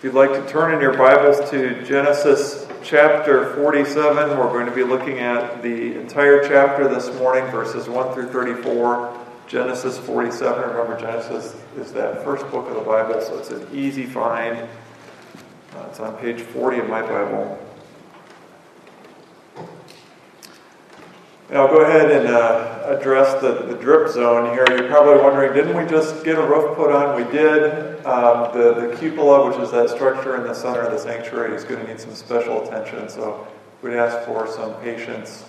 If you'd like to turn in your Bibles to Genesis chapter 47, we're going to be looking at the entire chapter this morning, verses 1 through 34. Genesis 47. Remember, Genesis is that first book of the Bible, so it's an easy find. Uh, it's on page 40 of my Bible. And I'll go ahead and uh, address the, the drip zone here. You're probably wondering, didn't we just get a roof put on? We did. Um, the, the cupola, which is that structure in the center of the sanctuary, is going to need some special attention. So we'd ask for some patience,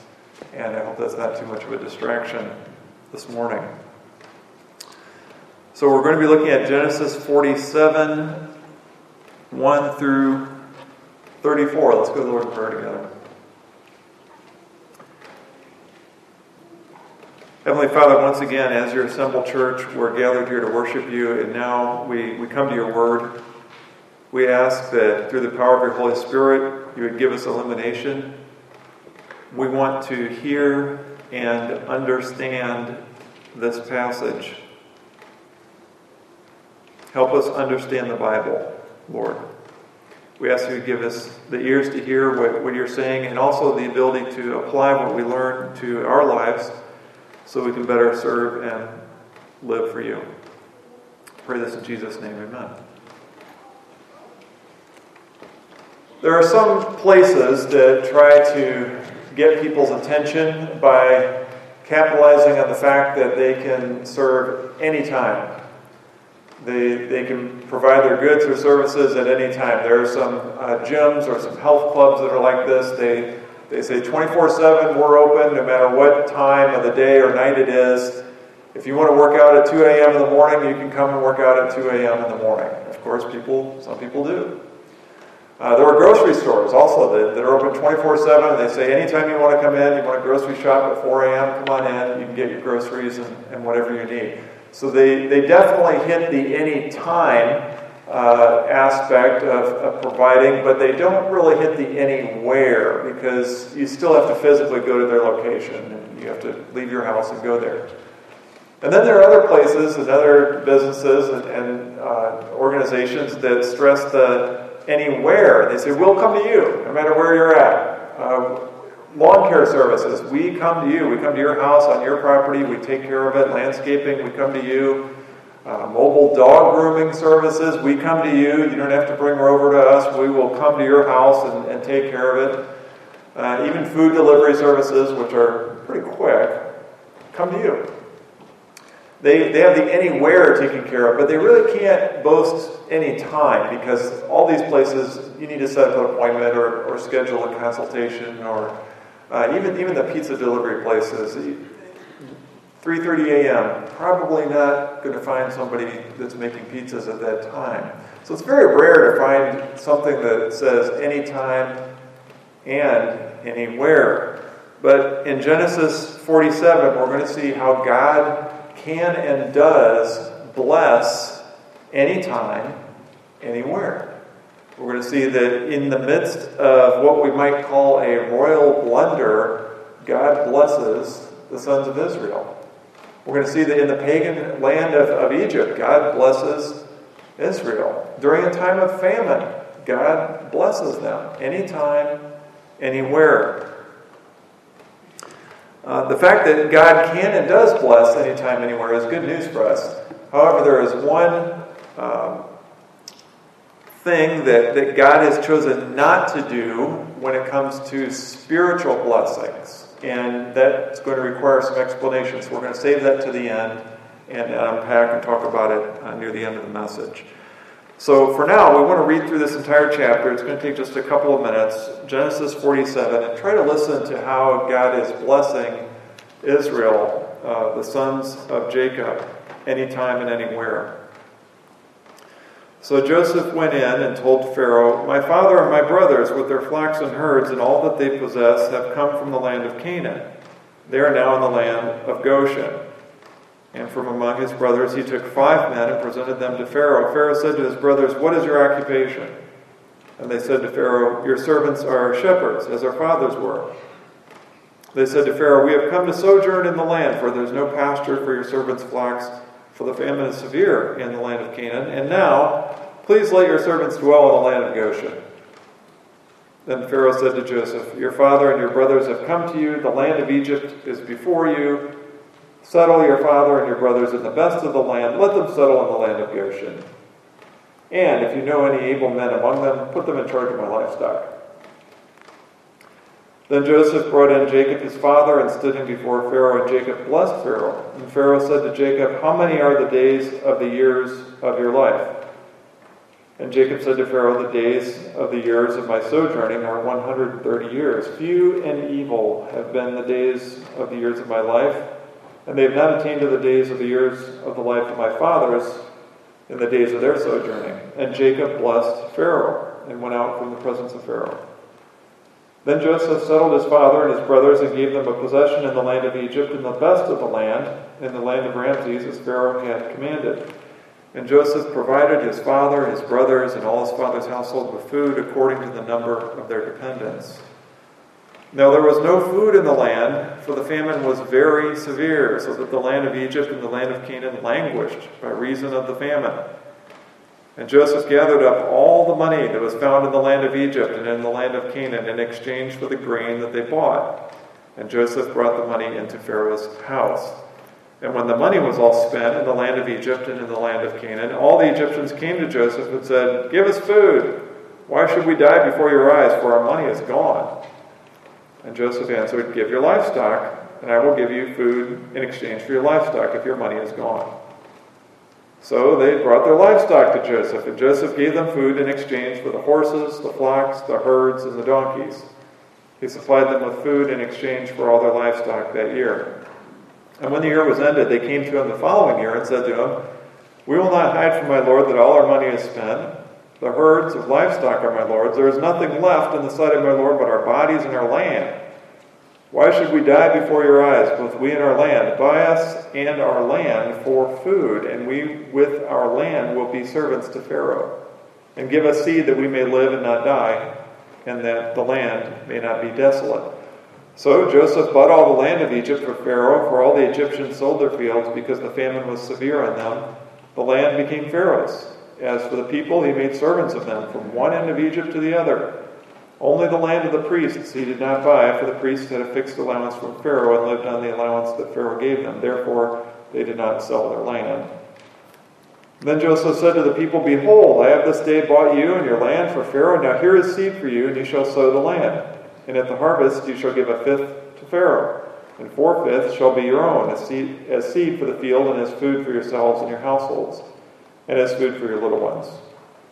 and I hope that's not too much of a distraction this morning. So we're going to be looking at Genesis 47, 1 through 34. Let's go to the Lord in prayer together. Heavenly Father, once again, as your assembled church, we're gathered here to worship you, and now we, we come to your word. We ask that through the power of your Holy Spirit, you would give us illumination. We want to hear and understand this passage. Help us understand the Bible, Lord. We ask you to give us the ears to hear what, what you're saying and also the ability to apply what we learn to our lives so we can better serve and live for you. Pray this in Jesus' name, amen. There are some places that try to get people's attention by capitalizing on the fact that they can serve anytime. They, they can provide their goods or services at any time. There are some uh, gyms or some health clubs that are like this. They they say 24 7, we're open no matter what time of the day or night it is. If you want to work out at 2 a.m. in the morning, you can come and work out at 2 a.m. in the morning. Of course, people, some people do. Uh, there are grocery stores also that, that are open 24 7. They say anytime you want to come in, you want to grocery shop at 4 a.m., come on in, you can get your groceries and, and whatever you need. So they, they definitely hit the any time uh, aspect of, of, providing, but they don't really hit the anywhere because you still have to physically go to their location and you have to leave your house and go there. And then there are other places and other businesses and, and uh, organizations that stress the anywhere. They say, We'll come to you no matter where you're at. Uh, lawn care services, we come to you. We come to your house on your property. We take care of it. Landscaping, we come to you. Uh, mobile dog grooming services, we come to you. You don't have to bring her over to us. We will come to your house and, and take care of it. Uh, even food delivery services, which are pretty quick, come to you. They, they have the anywhere taken care of, but they really can't boast any time because all these places you need to set up an appointment or, or schedule a consultation or uh, even, even the pizza delivery places. 3:30 a.m. Probably not going to find somebody that's making pizzas at that time. So it's very rare to find something that says anytime and anywhere. But in Genesis 47, we're going to see how God can and does bless anytime, anywhere. We're going to see that in the midst of what we might call a royal blunder, God blesses the sons of Israel. We're going to see that in the pagan land of, of Egypt, God blesses Israel. During a time of famine, God blesses them anytime, anywhere. Uh, the fact that God can and does bless anytime, anywhere is good news for us. However, there is one um, thing that, that God has chosen not to do when it comes to spiritual blessings and that's going to require some explanation. So we're going to save that to the end and unpack and talk about it uh, near the end of the message. So for now, we want to read through this entire chapter. It's going to take just a couple of minutes, Genesis 47, and try to listen to how God is blessing Israel, uh, the sons of Jacob, anytime and anywhere. So Joseph went in and told Pharaoh, My father and my brothers, with their flocks and herds and all that they possess, have come from the land of Canaan. They are now in the land of Goshen. And from among his brothers he took five men and presented them to Pharaoh. Pharaoh said to his brothers, What is your occupation? And they said to Pharaoh, Your servants are shepherds, as our fathers were. They said to Pharaoh, We have come to sojourn in the land, for there is no pasture for your servants' flocks for the famine is severe in the land of Canaan. And now, Please let your servants dwell in the land of Goshen. Then Pharaoh said to Joseph, Your father and your brothers have come to you. The land of Egypt is before you. Settle your father and your brothers in the best of the land. Let them settle in the land of Goshen. And if you know any able men among them, put them in charge of my livestock. Then Joseph brought in Jacob his father and stood him before Pharaoh, and Jacob blessed Pharaoh. And Pharaoh said to Jacob, How many are the days of the years of your life? And Jacob said to Pharaoh, The days of the years of my sojourning are 130 years. Few and evil have been the days of the years of my life, and they have not attained to the days of the years of the life of my fathers in the days of their sojourning. And Jacob blessed Pharaoh and went out from the presence of Pharaoh. Then Joseph settled his father and his brothers and gave them a possession in the land of Egypt, in the best of the land, in the land of Ramses, as Pharaoh had commanded. And Joseph provided his father, his brothers, and all his father's household with food according to the number of their dependents. Now there was no food in the land, for the famine was very severe, so that the land of Egypt and the land of Canaan languished by reason of the famine. And Joseph gathered up all the money that was found in the land of Egypt and in the land of Canaan in exchange for the grain that they bought. And Joseph brought the money into Pharaoh's house. And when the money was all spent in the land of Egypt and in the land of Canaan, all the Egyptians came to Joseph and said, Give us food. Why should we die before your eyes? For our money is gone. And Joseph answered, Give your livestock, and I will give you food in exchange for your livestock if your money is gone. So they brought their livestock to Joseph, and Joseph gave them food in exchange for the horses, the flocks, the herds, and the donkeys. He supplied them with food in exchange for all their livestock that year. And when the year was ended, they came to him the following year and said to him, We will not hide from my Lord that all our money is spent. The herds of livestock are my Lord's. There is nothing left in the sight of my Lord but our bodies and our land. Why should we die before your eyes, both we and our land? Buy us and our land for food, and we with our land will be servants to Pharaoh. And give us seed that we may live and not die, and that the land may not be desolate. So Joseph bought all the land of Egypt for Pharaoh, for all the Egyptians sold their fields because the famine was severe on them. The land became Pharaoh's. As for the people, he made servants of them from one end of Egypt to the other. Only the land of the priests he did not buy, for the priests had a fixed allowance from Pharaoh and lived on the allowance that Pharaoh gave them. Therefore, they did not sell their land. Then Joseph said to the people, Behold, I have this day bought you and your land for Pharaoh. Now here is seed for you, and you shall sow the land. And at the harvest you shall give a fifth to Pharaoh, and four fifths shall be your own, as seed, as seed for the field, and as food for yourselves and your households, and as food for your little ones.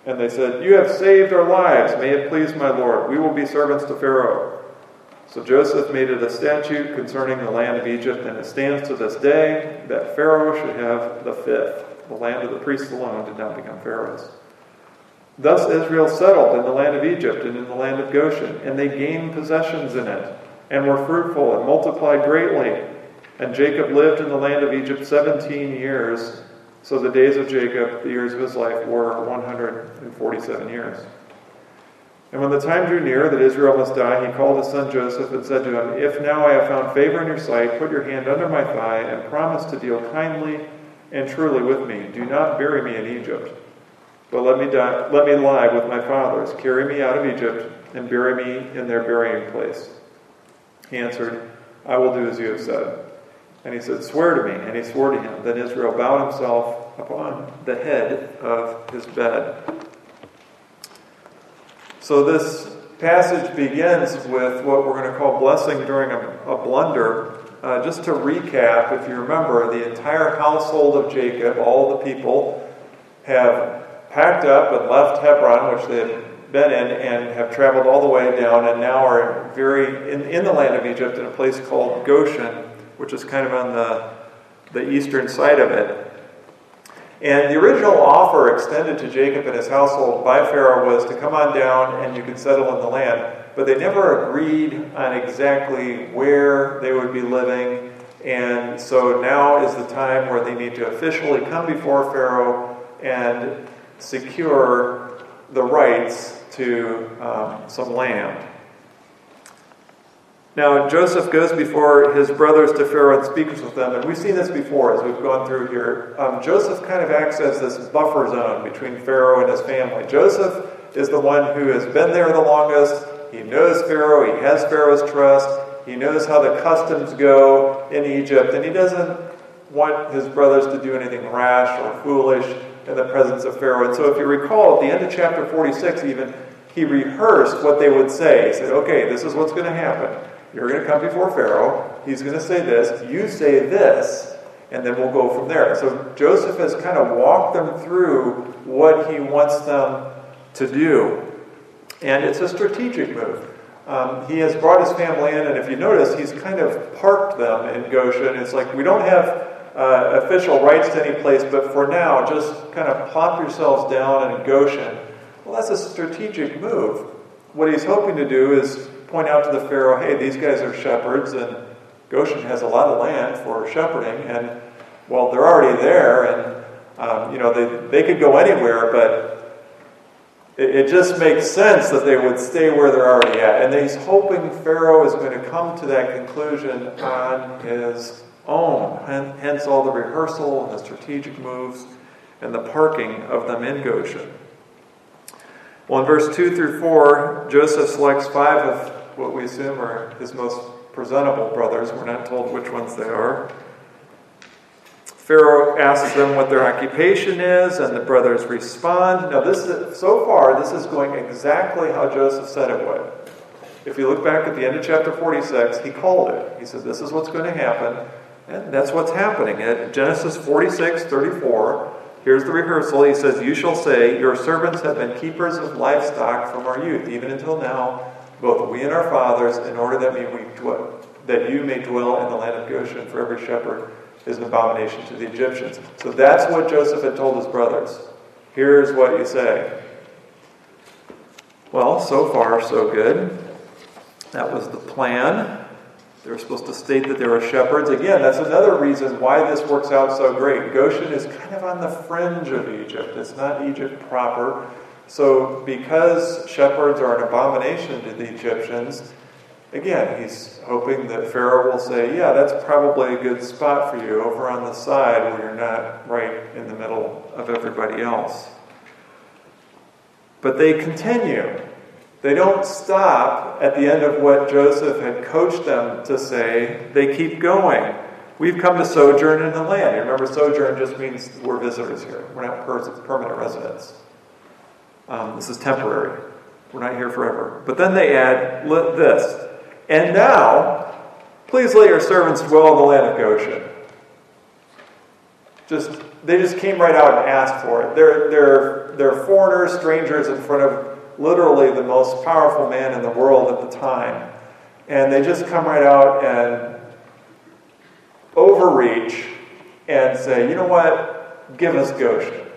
And they said, You have saved our lives. May it please my Lord. We will be servants to Pharaoh. So Joseph made it a statute concerning the land of Egypt, and it stands to this day that Pharaoh should have the fifth. The land of the priests alone did not become Pharaoh's. Thus Israel settled in the land of Egypt and in the land of Goshen, and they gained possessions in it, and were fruitful and multiplied greatly. And Jacob lived in the land of Egypt seventeen years so the days of Jacob, the years of his life, were 147 years. And when the time drew near that Israel must die, he called his son Joseph and said to him, If now I have found favor in your sight, put your hand under my thigh and promise to deal kindly and truly with me. Do not bury me in Egypt, but let me, die, let me lie with my fathers. Carry me out of Egypt and bury me in their burying place. He answered, I will do as you have said. And he said, Swear to me. And he swore to him. Then Israel bowed himself upon the head of his bed. So this passage begins with what we're going to call blessing during a, a blunder. Uh, just to recap, if you remember, the entire household of Jacob, all the people, have packed up and left Hebron, which they had been in, and have traveled all the way down, and now are very in, in the land of Egypt in a place called Goshen which is kind of on the, the eastern side of it. And the original offer extended to Jacob and his household by Pharaoh was to come on down and you could settle in the land. But they never agreed on exactly where they would be living. And so now is the time where they need to officially come before Pharaoh and secure the rights to um, some land. Now, Joseph goes before his brothers to Pharaoh and speaks with them, and we've seen this before as we've gone through here. Um, Joseph kind of acts as this buffer zone between Pharaoh and his family. Joseph is the one who has been there the longest. He knows Pharaoh, he has Pharaoh's trust, he knows how the customs go in Egypt, and he doesn't want his brothers to do anything rash or foolish in the presence of Pharaoh. And so, if you recall, at the end of chapter 46, even, he rehearsed what they would say. He said, Okay, this is what's going to happen. You're going to come before Pharaoh. He's going to say this. You say this. And then we'll go from there. So Joseph has kind of walked them through what he wants them to do. And it's a strategic move. Um, he has brought his family in, and if you notice, he's kind of parked them in Goshen. It's like we don't have uh, official rights to any place, but for now, just kind of plop yourselves down in Goshen. Well, that's a strategic move. What he's hoping to do is point out to the Pharaoh, hey, these guys are shepherds, and Goshen has a lot of land for shepherding, and well, they're already there, and um, you know they they could go anywhere, but it, it, just makes sense that they would stay where they're already at. And he's hoping Pharaoh is going to come to that conclusion on his own. Hence, all the rehearsal and the strategic moves and the parking of them in Goshen. Well, in verse 2 through 4, Joseph selects five of what we assume are his most presentable brothers. We're not told which ones they are. Pharaoh asks them what their occupation is, and the brothers respond. Now, this is, so far, this is going exactly how Joseph said it would. If you look back at the end of chapter 46, he called it. He said, This is what's going to happen. And that's what's happening. At Genesis 46 34, here's the rehearsal. He says, You shall say, Your servants have been keepers of livestock from our youth, even until now both we and our fathers, in order that we, we dwell, that you may dwell in the land of Goshen. For every shepherd is an abomination to the Egyptians. So that's what Joseph had told his brothers. Here's what you say. Well, so far, so good. That was the plan. They were supposed to state that they were shepherds. Again, that's another reason why this works out so great. Goshen is kind of on the fringe of Egypt. It's not Egypt proper. So, because shepherds are an abomination to the Egyptians, again, he's hoping that Pharaoh will say, Yeah, that's probably a good spot for you over on the side where you're not right in the middle of everybody else. But they continue. They don't stop at the end of what Joseph had coached them to say. They keep going. We've come to sojourn in the land. You remember, sojourn just means we're visitors here, we're not permanent residents. Um, this is temporary. We're not here forever. But then they add this. And now, please let your servants dwell in the land of Goshen. Just they just came right out and asked for it. They're, they're, they're foreigners, strangers in front of literally the most powerful man in the world at the time. And they just come right out and overreach and say, you know what? Give us Goshen.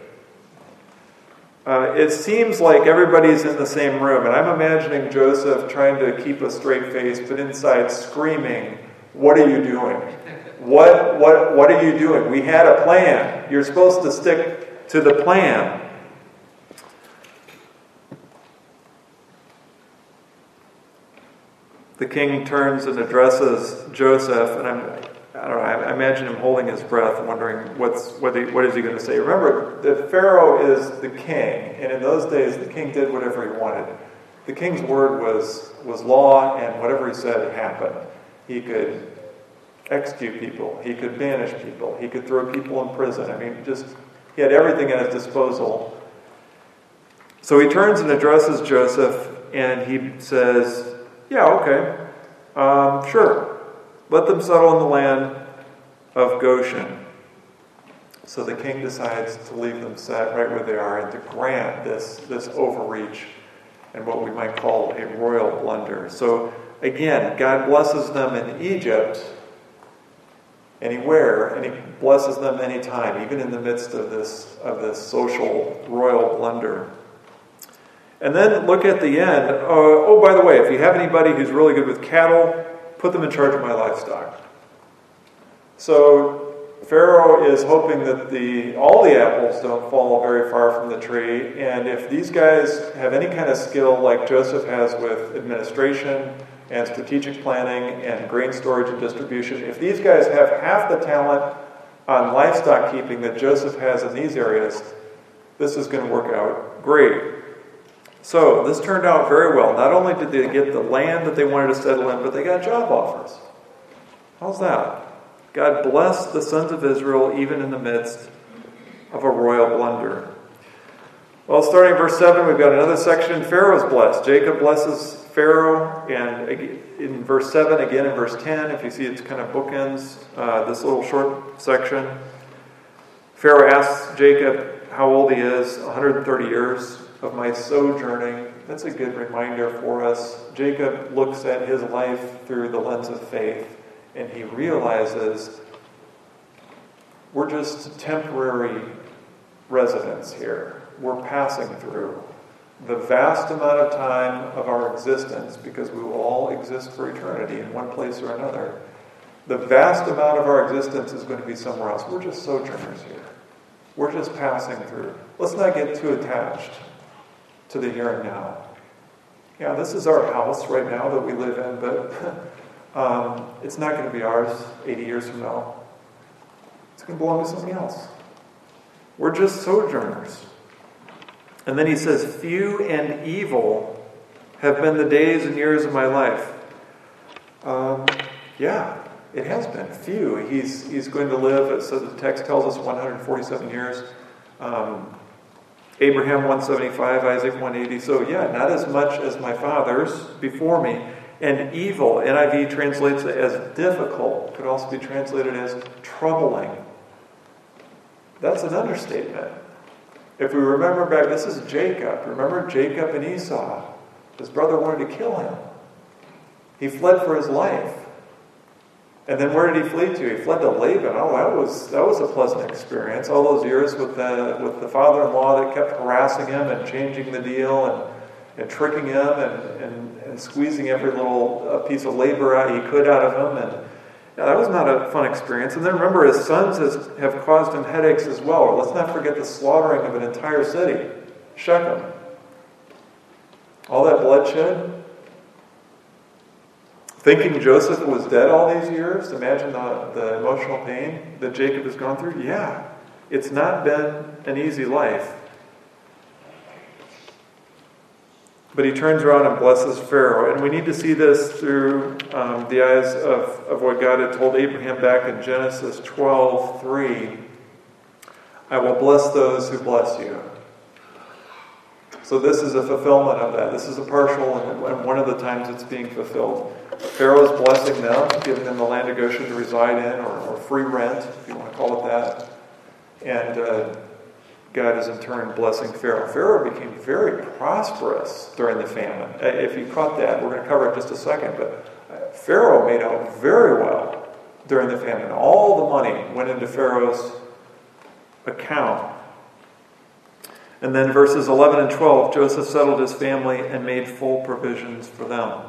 Uh, it seems like everybody's in the same room, and I'm imagining Joseph trying to keep a straight face, but inside screaming, What are you doing? What, what, what are you doing? We had a plan. You're supposed to stick to the plan. The king turns and addresses Joseph, and I'm I don't know. I, imagine him holding his breath, wondering what's what, he, what is he going to say. Remember, the Pharaoh is the king, and in those days, the king did whatever he wanted. The king's word was was law, and whatever he said happened. He could execute people. He could banish people. He could throw people in prison. I mean, just he had everything at his disposal. So he turns and addresses Joseph, and he says, "Yeah, okay, um, sure." Let them settle in the land of Goshen. So the king decides to leave them set right where they are and to grant this, this overreach and what we might call a royal blunder. So again, God blesses them in Egypt anywhere, and He blesses them anytime, even in the midst of this, of this social royal blunder. And then look at the end. Uh, oh, by the way, if you have anybody who's really good with cattle, put them in charge of my livestock. So Pharaoh is hoping that the all the apples don't fall very far from the tree, and if these guys have any kind of skill like Joseph has with administration and strategic planning and grain storage and distribution. If these guys have half the talent on livestock keeping that Joseph has in these areas, this is going to work out great. So, this turned out very well. Not only did they get the land that they wanted to settle in, but they got job offers. How's that? God blessed the sons of Israel even in the midst of a royal blunder. Well, starting verse 7, we've got another section. Pharaoh's blessed. Jacob blesses Pharaoh, and in verse 7, again in verse 10, if you see it's kind of bookends uh, this little short section. Pharaoh asks Jacob how old he is 130 years of my sojourning. That's a good reminder for us. Jacob looks at his life through the lens of faith, and he realizes we're just temporary residents here. We're passing through the vast amount of time of our existence, because we will all exist for eternity in one place or another, the vast amount of our existence is going to be somewhere else. We're just sojourners here. We're just passing through. Let's not get too attached to the here and now. Yeah, this is our house right now that we live in, but um, it's not going to be ours 80 years from now. It's going to belong to something else. We're just sojourners. And then he says, Few and evil have been the days and years of my life. Um, yeah, it has been. Few. He's, he's going to live, so the text tells us 147 years. Um, Abraham 175, Isaac 180. So, yeah, not as much as my fathers before me. And evil, NIV translates it as difficult, could also be translated as troubling. That's an understatement. If we remember back, this is Jacob. Remember Jacob and Esau? His brother wanted to kill him. He fled for his life. And then where did he flee to? He fled to Laban. Oh, that was that was a pleasant experience. All those years with the with the father-in-law that kept harassing him and changing the deal and, and tricking him and, and, and squeezing every little uh, piece of labor out he could out of him. And yeah, that was not a fun experience. And then remember, his sons has, have caused him headaches as well. Let's not forget the slaughtering of an entire city, Shechem. All that bloodshed. Thinking Joseph was dead all these years, imagine the, the emotional pain that Jacob has gone through. Yeah, it's not been an easy life. But he turns around and blesses Pharaoh. And we need to see this through um, the eyes of, of what God had told Abraham back in Genesis 12 3. I will bless those who bless you. So this is a fulfillment of that. This is a partial, and one of the times it's being fulfilled. Pharaoh is blessing them, giving them the land of Goshen to reside in, or, or free rent, if you want to call it that. And uh, God is in turn blessing Pharaoh. Pharaoh became very prosperous during the famine. Uh, if you caught that, we're going to cover it in just a second, but uh, Pharaoh made out very well during the famine. All the money went into Pharaoh's account. And then verses 11 and 12 Joseph settled his family and made full provisions for them.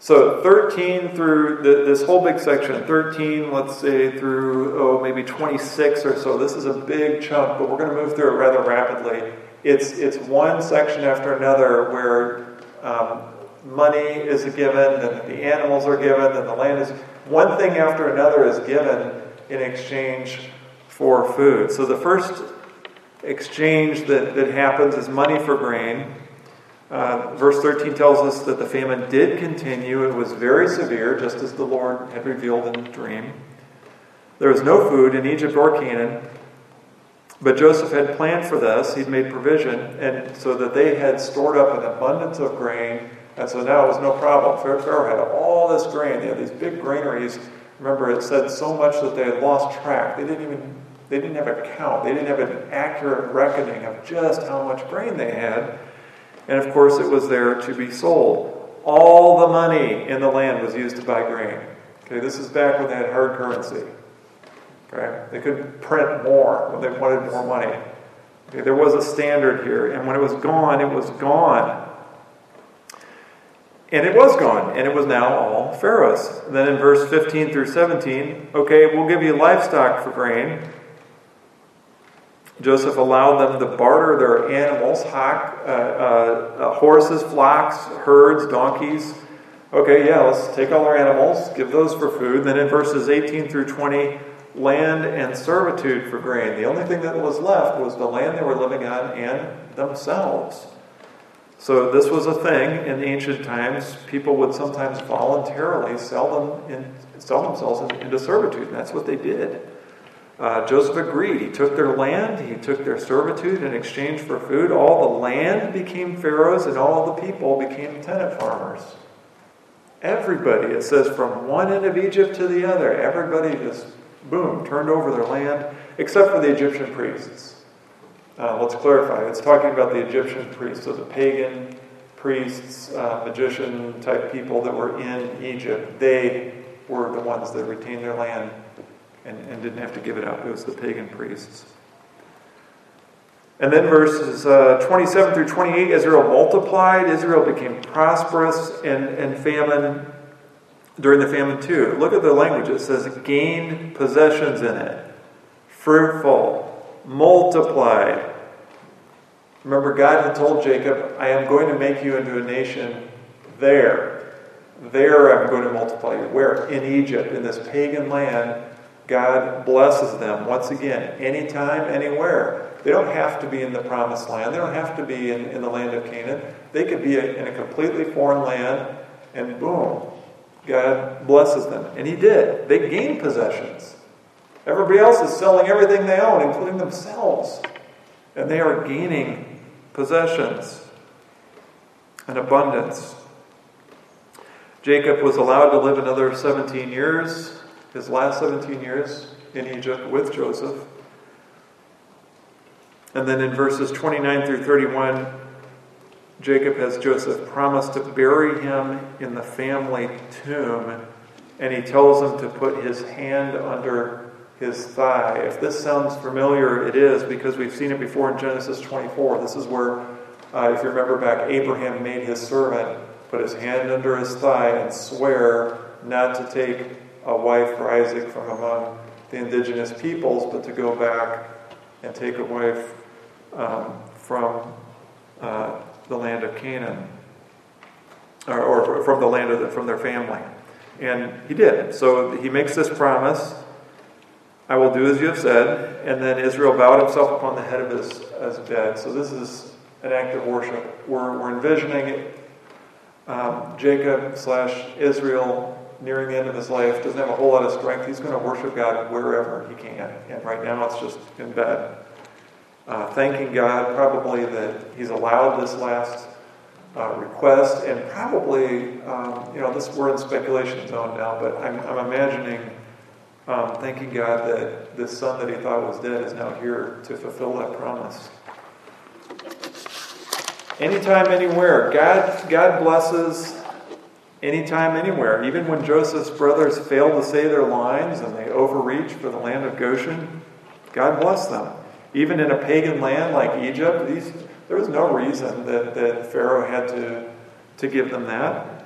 So 13 through the, this whole big section, 13, let's say through, oh, maybe 26 or so. This is a big chunk, but we're going to move through it rather rapidly. It's, it's one section after another where um, money is given, and the animals are given, and the land is. One thing after another is given in exchange for food. So the first exchange that, that happens is money for grain. Uh, verse 13 tells us that the famine did continue. It was very severe, just as the Lord had revealed in the dream. There was no food in Egypt or Canaan, but Joseph had planned for this. He'd made provision, and so that they had stored up an abundance of grain, and so now it was no problem. Pharaoh had all this grain. They had these big granaries. Remember, it said so much that they had lost track. They didn't even they didn't have a count. They didn't have an accurate reckoning of just how much grain they had. And of course, it was there to be sold. All the money in the land was used to buy grain. Okay, this is back when they had hard currency. Okay, they could print more when they wanted more money. Okay, there was a standard here, and when it was gone, it was gone. And it was gone, and it was now all Pharaoh's. then in verse 15 through 17, okay, we'll give you livestock for grain. Joseph allowed them to barter their animals, hawk, uh, uh, uh, horses, flocks, herds, donkeys, Okay, yeah, let's take all our animals, give those for food. Then in verses 18 through 20, land and servitude for grain. The only thing that was left was the land they were living on and themselves. So this was a thing in ancient times. People would sometimes voluntarily sell them in, sell themselves into servitude, and that's what they did. Uh, Joseph agreed. He took their land, he took their servitude in exchange for food. All the land became Pharaoh's, and all the people became tenant farmers. Everybody, it says, from one end of Egypt to the other, everybody just, boom, turned over their land, except for the Egyptian priests. Uh, let's clarify. It's talking about the Egyptian priests, so the pagan priests, uh, magician type people that were in Egypt. They were the ones that retained their land and, and didn't have to give it up. It was the pagan priests. And then verses uh, 27 through 28 Israel multiplied, Israel became prosperous, and, and famine during the famine too. Look at the language. It says gained possessions in it, fruitful, multiplied. Remember, God had told Jacob, I am going to make you into a nation there. There I'm going to multiply you. Where? In Egypt, in this pagan land. God blesses them once again, anytime, anywhere. They don't have to be in the promised land. They don't have to be in, in the land of Canaan. They could be in a completely foreign land, and boom, God blesses them. And He did. They gained possessions. Everybody else is selling everything they own, including themselves. And they are gaining possessions and abundance. Jacob was allowed to live another 17 years his last 17 years in Egypt with Joseph. And then in verses 29 through 31, Jacob has Joseph promise to bury him in the family tomb, and he tells him to put his hand under his thigh. If this sounds familiar, it is because we've seen it before in Genesis 24. This is where, uh, if you remember back, Abraham made his servant put his hand under his thigh and swear not to take a wife for Isaac from among the indigenous peoples, but to go back and take a wife um, from uh, the land of Canaan, or, or, from the land of the, from their family. And he did. So he makes this promise I will do as you have said. And then Israel bowed himself upon the head of his, his bed. So this is an act of worship. We're, we're envisioning um, Jacob slash Israel nearing the end of his life, doesn't have a whole lot of strength. He's going to worship God wherever he can. And right now it's just in bed. Uh, thanking God probably that he's allowed this last uh, request, and probably, um, you know, this we're in speculation zone now, but I'm, I'm imagining um, thanking God that this son that he thought was dead is now here to fulfill that promise. Anytime, anywhere, God, God blesses anytime, anywhere. Even when Joseph's brothers fail to say their lines and they overreach for the land of Goshen, God bless them. Even in a pagan land like Egypt, these, there was no reason that, that Pharaoh had to, to give them that.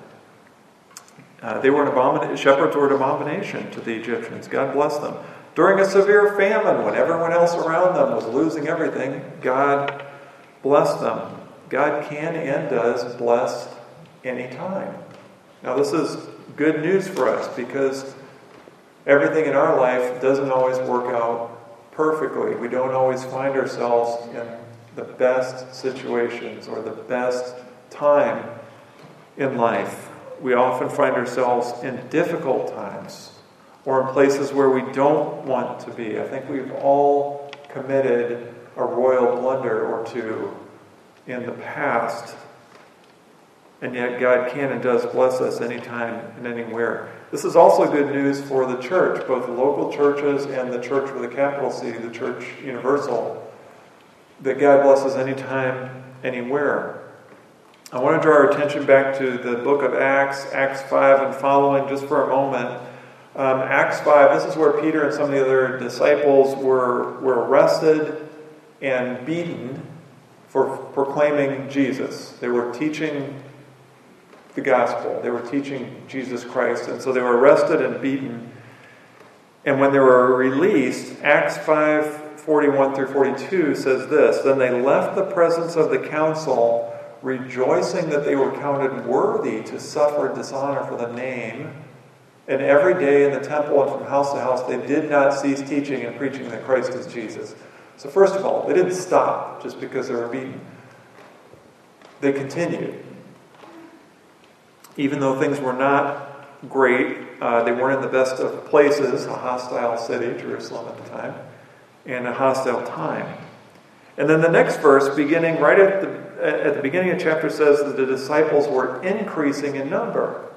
Uh, they were an abomination, shepherds were an abomination to the Egyptians. God bless them. During a severe famine, when everyone else around them was losing everything, God blessed them. God can and does bless anytime. Now, this is good news for us because everything in our life doesn't always work out perfectly. We don't always find ourselves in the best situations or the best time in life. We often find ourselves in difficult times or in places where we don't want to be. I think we've all committed a royal blunder or two in the past and yet God can and does bless us anytime and anywhere. This is also good news for the church, both the local churches and the church with a capital C, the church universal, that God blesses anytime, anywhere. I want to draw our attention back to the book of Acts, Acts 5 and following, just for a moment. Um, Acts 5, this is where Peter and some of the other disciples were, were arrested and beaten for proclaiming Jesus. They were teaching the gospel. They were teaching Jesus Christ. And so they were arrested and beaten. And when they were released, Acts 5 41 through 42 says this Then they left the presence of the council, rejoicing that they were counted worthy to suffer dishonor for the name. And every day in the temple and from house to house, they did not cease teaching and preaching that Christ is Jesus. So, first of all, they didn't stop just because they were beaten, they continued. Even though things were not great, uh, they weren't in the best of places, a hostile city, Jerusalem at the time, and a hostile time. And then the next verse, beginning right at the, at the beginning of chapter, says that the disciples were increasing in number.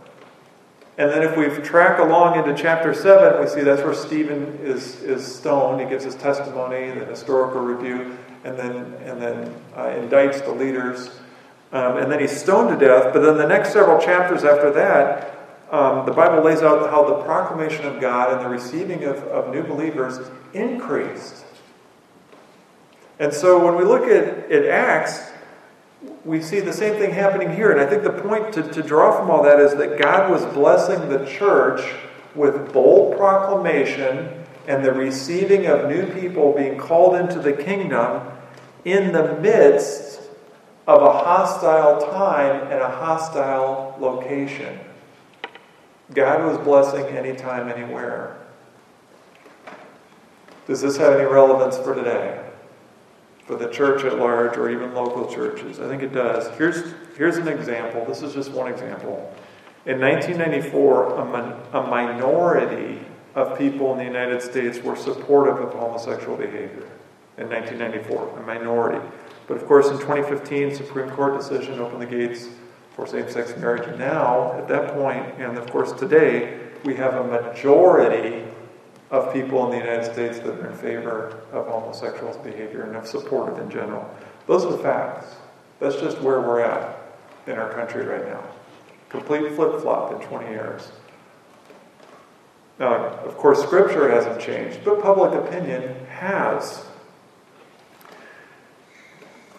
And then if we track along into chapter 7, we see that's where Stephen is, is stoned. He gives his testimony, the historical review, and then, and then uh, indicts the leaders. Um, and then he's stoned to death. But then the next several chapters after that, um, the Bible lays out how the proclamation of God and the receiving of, of new believers increased. And so when we look at, at Acts, we see the same thing happening here. And I think the point to, to draw from all that is that God was blessing the church with bold proclamation and the receiving of new people being called into the kingdom in the midst of a hostile time and a hostile location. God was blessing anytime, anywhere. Does this have any relevance for today? For the church at large or even local churches? I think it does. Here's, here's an example. This is just one example. In 1994, a, a minority of people in the United States were supportive of homosexual behavior. In 1994, a minority. But of course, in 2015, Supreme Court decision opened the gates for same sex marriage. Now, at that point, and of course today, we have a majority of people in the United States that are in favor of homosexuals' behavior and of supportive in general. Those are the facts. That's just where we're at in our country right now. Complete flip flop in 20 years. Now, of course, Scripture hasn't changed, but public opinion has.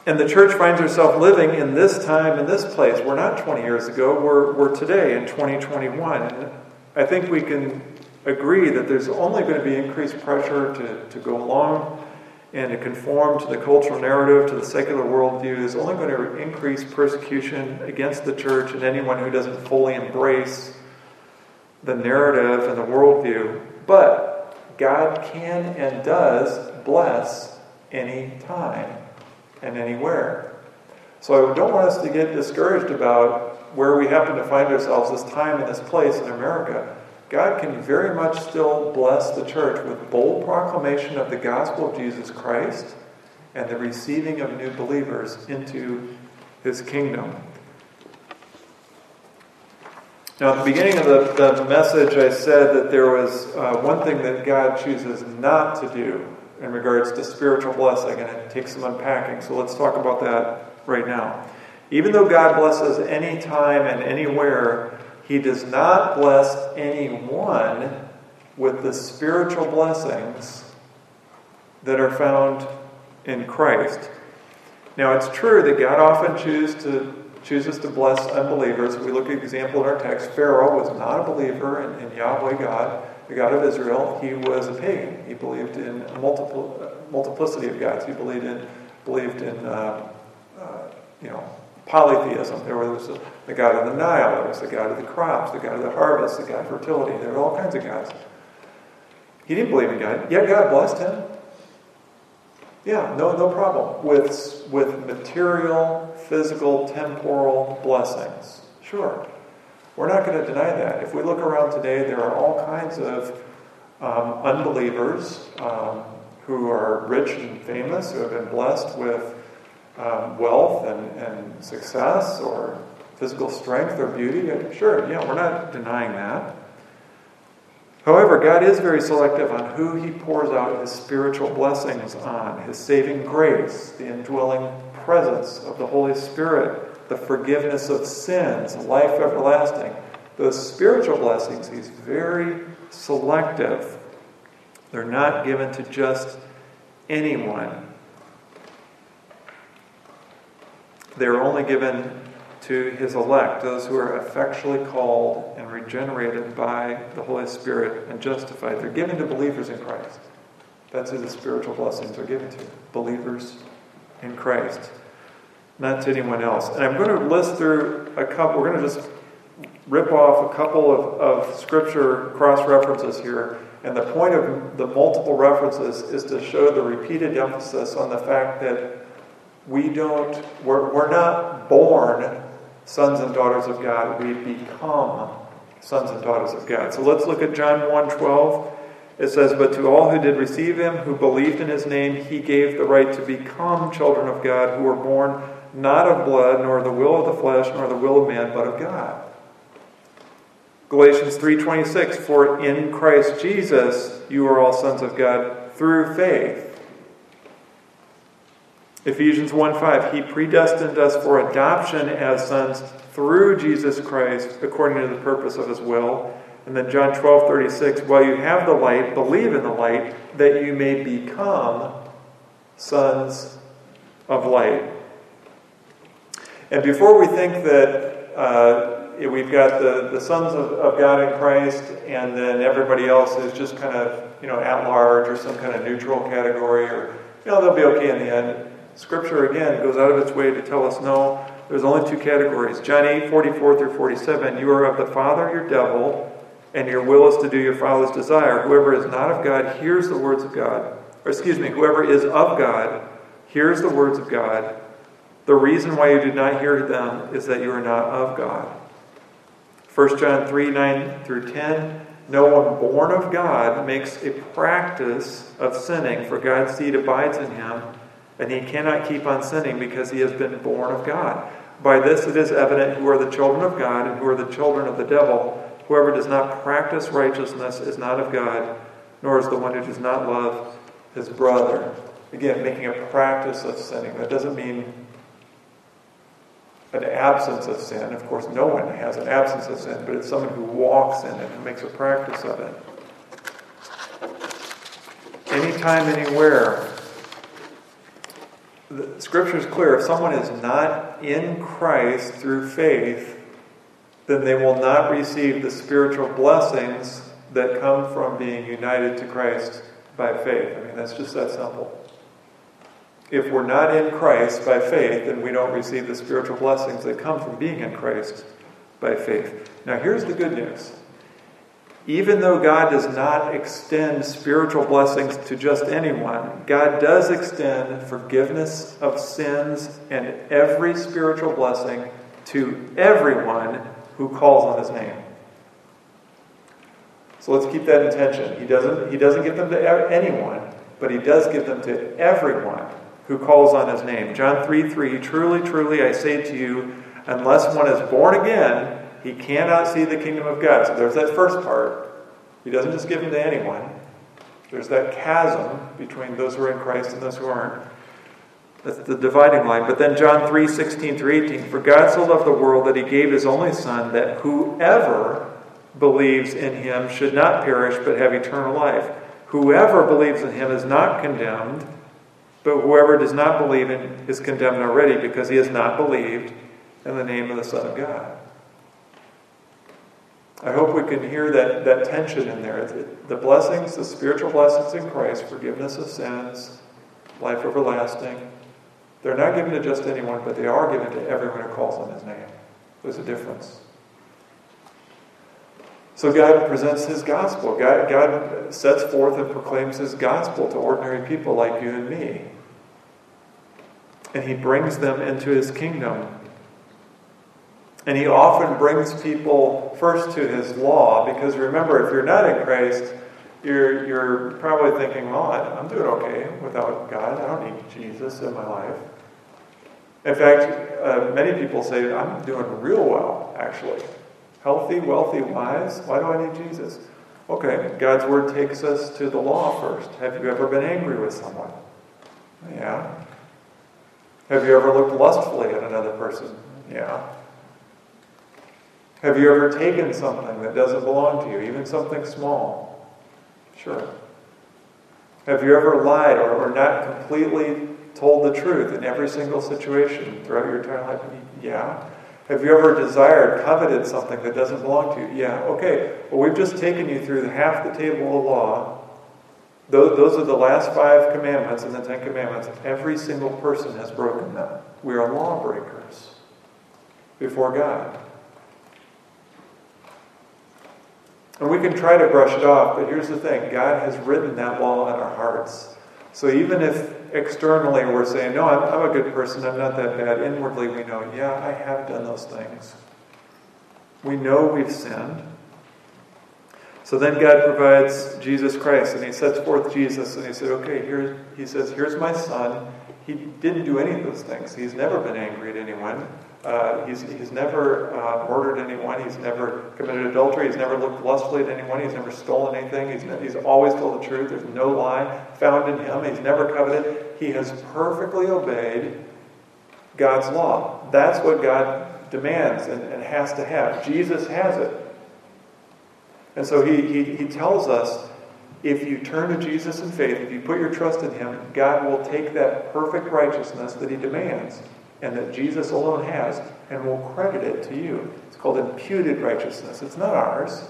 And the church finds herself living in this time, in this place. We're not 20 years ago, we're, we're today in 2021. And I think we can agree that there's only going to be increased pressure to, to go along and to conform to the cultural narrative, to the secular worldview. There's only going to increase persecution against the church and anyone who doesn't fully embrace the narrative and the worldview. But God can and does bless any time and anywhere. So I don't want us to get discouraged about where we happen to find ourselves this time in this place in America. God can very much still bless the church with bold proclamation of the gospel of Jesus Christ and the receiving of new believers into his kingdom. Now, at the beginning of the, the message, I said that there was uh, one thing that God chooses not to do in regards to spiritual blessing, and it takes some unpacking. So let's talk about that right now. Even though God blesses any time and anywhere, He does not bless anyone with the spiritual blessings that are found in Christ. Now, it's true that God often chooses to, chooses to bless unbelievers. we look at example in our text, Pharaoh was not a believer in, in Yahweh God the God of Israel, he was a pagan. He believed in a multiple, uh, multiplicity of gods. He believed in, believed in uh, uh, you know, polytheism. There was a, the God of the Nile, there was the God of the crops, the God of the harvest, the God of fertility. There were all kinds of gods. He didn't believe in God, yet God blessed him. Yeah, no, no problem. With, with material, physical, temporal blessings. Sure. We're not going to deny that. If we look around today, there are all kinds of um, unbelievers um, who are rich and famous, who have been blessed with um, wealth and, and success or physical strength or beauty. Sure, yeah, we're not denying that. However, God is very selective on who He pours out His spiritual blessings on, His saving grace, the indwelling presence of the Holy Spirit the forgiveness of sins, life everlasting. Those spiritual blessings, he's very selective. They're not given to just anyone. They're only given to his elect, those who are effectually called and regenerated by the Holy Spirit and justified. They're given to believers in Christ. That's who the spiritual blessings are given to believers in Christ. Not to anyone else. And I'm going to list through a couple, we're going to just rip off a couple of, of scripture cross references here. And the point of the multiple references is to show the repeated emphasis on the fact that we don't, we're, we're not born sons and daughters of God, we become sons and daughters of God. So let's look at John 1 12. It says, But to all who did receive him, who believed in his name, he gave the right to become children of God, who were born not of blood, nor the will of the flesh, nor the will of man, but of God. Galatians 3:26 For in Christ Jesus you are all sons of God through faith. Ephesians 1:5 He predestined us for adoption as sons through Jesus Christ according to the purpose of his will. And then John 12:36 While you have the light, believe in the light that you may become sons of light. And before we think that uh, we've got the, the sons of, of God in Christ, and then everybody else is just kind of, you know, at large or some kind of neutral category, or, you know, they'll be okay in the end. Scripture, again, goes out of its way to tell us no, there's only two categories. John 8, 44 through 47. You are of the father, your devil, and your will is to do your father's desire. Whoever is not of God hears the words of God. Or, excuse me, whoever is of God hears the words of God. The reason why you did not hear them is that you are not of God. 1 John 3 9 through 10. No one born of God makes a practice of sinning, for God's seed abides in him, and he cannot keep on sinning because he has been born of God. By this it is evident who are the children of God and who are the children of the devil. Whoever does not practice righteousness is not of God, nor is the one who does not love his brother. Again, making a practice of sinning. That doesn't mean an absence of sin. Of course, no one has an absence of sin, but it's someone who walks in it and makes a practice of it. Anytime, anywhere. The scripture is clear. If someone is not in Christ through faith, then they will not receive the spiritual blessings that come from being united to Christ by faith. I mean, that's just that simple if we're not in Christ by faith, then we don't receive the spiritual blessings that come from being in Christ by faith. Now, here's the good news. Even though God does not extend spiritual blessings to just anyone, God does extend forgiveness of sins and every spiritual blessing to everyone who calls on his name. So let's keep that in tension. He doesn't, he doesn't give them to anyone, but he does give them to everyone who calls on his name. John 3 3 Truly, truly, I say to you, unless one is born again, he cannot see the kingdom of God. So there's that first part. He doesn't just give them to anyone. There's that chasm between those who are in Christ and those who aren't. That's the dividing line. But then John 3 16 through 18 For God so loved the world that he gave his only Son, that whoever believes in him should not perish but have eternal life. Whoever believes in him is not condemned but whoever does not believe in is condemned already because he has not believed in the name of the Son of God. I hope we can hear that, that tension in there. The blessings, the spiritual blessings in Christ, forgiveness of sins, life everlasting, they're not given to just anyone, but they are given to everyone who calls on his name. There's a difference. So God presents his gospel. God, God sets forth and proclaims his gospel to ordinary people like you and me and he brings them into his kingdom. And he often brings people first to his law, because remember, if you're not in Christ, you're, you're probably thinking, well, I'm doing okay without God. I don't need Jesus in my life. In fact, uh, many people say, I'm doing real well, actually. Healthy, wealthy, wise. Why do I need Jesus? Okay, God's word takes us to the law first. Have you ever been angry with someone? Yeah. Have you ever looked lustfully at another person? Yeah. Have you ever taken something that doesn't belong to you, even something small? Sure. Have you ever lied or, or not completely told the truth in every single situation throughout your entire life? Yeah. Have you ever desired, coveted something that doesn't belong to you? Yeah. Okay. Well, we've just taken you through half the table of law those, are the last five commandments in the Ten Commandments. Every single person has broken them. We are lawbreakers. lawbreakers before God. And we can try to brush it off, but here's the thing God has written that law in our hearts. So even if externally we're saying, no, I'm, I'm a good person, I'm not that bad, inwardly we know, yeah, I have done those things. We know we've sinned. So then God provides Jesus Christ, and He sets forth Jesus, and He said, okay, here, He says, here's my son. He didn't do any of those things. He's never been angry at anyone. Uh, he's, he's never uh, murdered anyone. He's never committed adultery. He's never looked lustfully at anyone. He's never stolen anything. He's, he's always told the truth. There's no lie found in him. He's never coveted. He has perfectly obeyed God's law. That's what God demands and, and has to have. Jesus has it. And so he, he, he tells us if you turn to Jesus in faith, if you put your trust in Him, God will take that perfect righteousness that He demands and that Jesus alone has and will credit it to you. It's called imputed righteousness. It's not ours.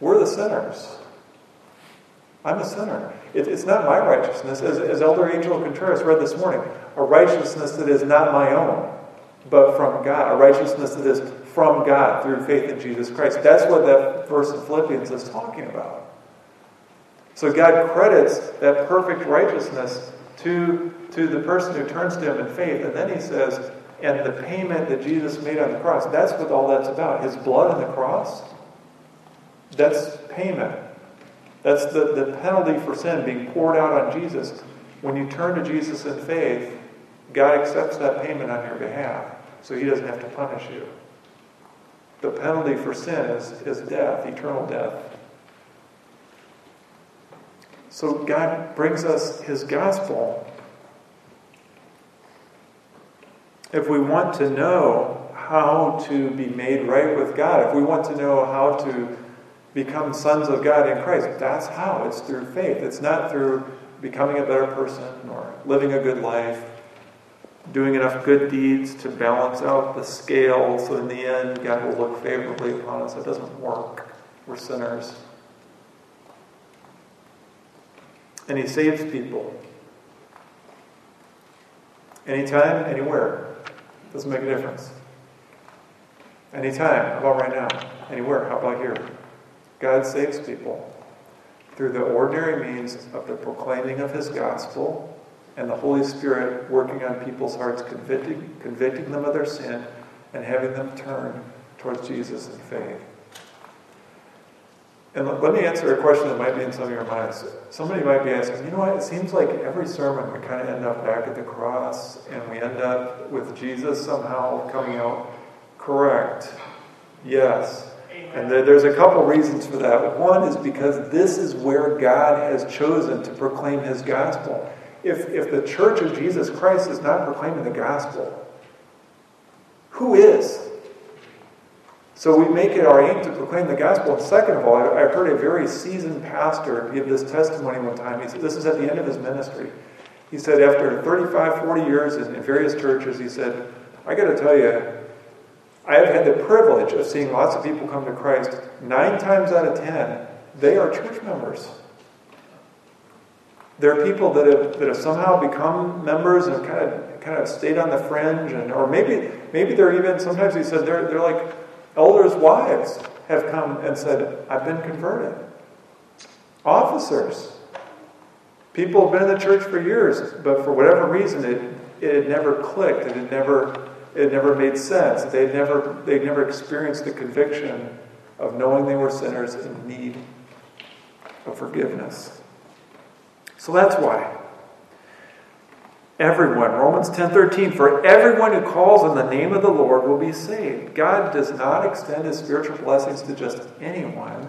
We're the sinners. I'm a sinner. It, it's not my righteousness. As, as Elder Angel Contreras read this morning, a righteousness that is not my own, but from God. A righteousness that is from God through faith in Jesus Christ. That's what that verse in Philippians is talking about. So God credits that perfect righteousness to, to the person who turns to Him in faith. And then He says, and the payment that Jesus made on the cross, that's what all that's about. His blood on the cross, that's payment. That's the, the penalty for sin being poured out on Jesus. When you turn to Jesus in faith, God accepts that payment on your behalf, so He doesn't have to punish you. The penalty for sin is, is death, eternal death. So God brings us His gospel. If we want to know how to be made right with God, if we want to know how to become sons of God in Christ, that's how. It's through faith. It's not through becoming a better person or living a good life, doing enough good deeds to balance out the scale so in the end God will look favorably upon us. It doesn't work. We're sinners. and He saves people. Anytime, anywhere. Doesn't make a difference. Anytime. How about right now? Anywhere. How about here? God saves people through the ordinary means of the proclaiming of His gospel and the Holy Spirit working on people's hearts, convicting, convicting them of their sin, and having them turn towards Jesus in faith. And let me answer a question that might be in some of your minds. Somebody might be asking, you know what? It seems like every sermon we kind of end up back at the cross and we end up with Jesus somehow coming out correct. Yes. And there's a couple reasons for that. One is because this is where God has chosen to proclaim his gospel. If, if the church of Jesus Christ is not proclaiming the gospel, who is? So we make it our aim to proclaim the gospel. And second of all, I, heard a very seasoned pastor give this testimony one time. He said, this is at the end of his ministry. He said, after 35, 40 years in, in various churches, he said, I got to tell you, I have had the privilege of seeing lots of people come to Christ. Nine times out of ten, they are church members. There are people that have, that have somehow become members and kind of kind of stayed on the fringe, and or maybe maybe they're even sometimes he said they're they're like Elders' wives have come and said, I've been converted. Officers. People have been in the church for years, but for whatever reason, it, it had never clicked. It had never, it never made sense. They'd never, they'd never experienced the conviction of knowing they were sinners in need of forgiveness. So that's why. Everyone. Romans 10:13 for everyone who calls on the name of the Lord will be saved. God does not extend his spiritual blessings to just anyone,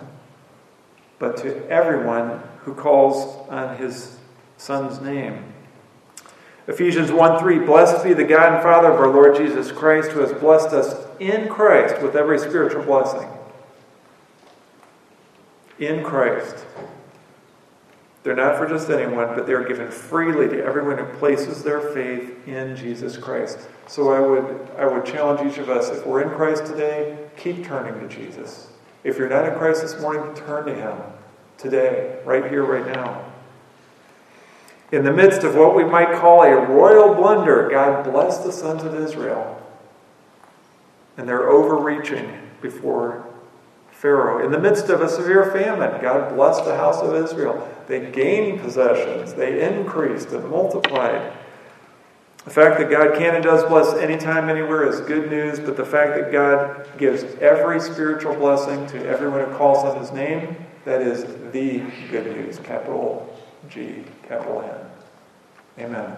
but to everyone who calls on his son's name. Ephesians 1 3 Blessed be the God and Father of our Lord Jesus Christ, who has blessed us in Christ with every spiritual blessing. In Christ. They're not for just anyone, but they're given freely to everyone who places their faith in Jesus Christ. So I would, I would challenge each of us if we're in Christ today, keep turning to Jesus. If you're not in Christ this morning, turn to Him today, right here, right now. In the midst of what we might call a royal blunder, God blessed the sons of Israel. And they're overreaching before Pharaoh. In the midst of a severe famine, God blessed the house of Israel. They gained possessions, they increased and multiplied. The fact that God can and does bless anytime, anywhere is good news, but the fact that God gives every spiritual blessing to everyone who calls on His name, that is the good news. Capital G, capital N. Amen.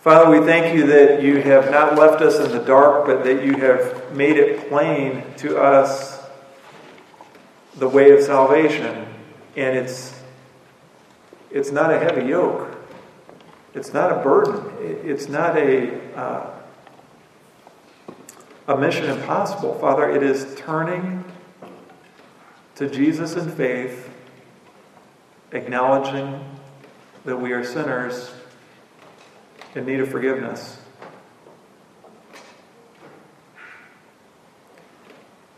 Father, we thank you that you have not left us in the dark, but that you have made it plain to us the way of salvation. And it's, it's not a heavy yoke. It's not a burden. It's not a, uh, a mission impossible. Father, it is turning to Jesus in faith, acknowledging that we are sinners in need of forgiveness.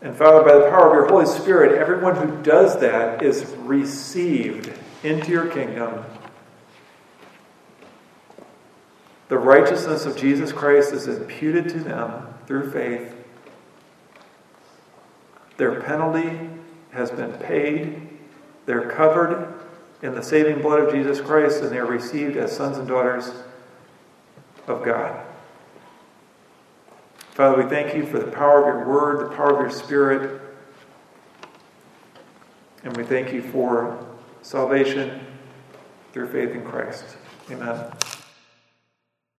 And Father, by the power of your Holy Spirit, everyone who does that is received into your kingdom. The righteousness of Jesus Christ is imputed to them through faith. Their penalty has been paid. They're covered in the saving blood of Jesus Christ, and they are received as sons and daughters of God. Father, we thank you for the power of your word, the power of your spirit, and we thank you for salvation through faith in Christ. Amen.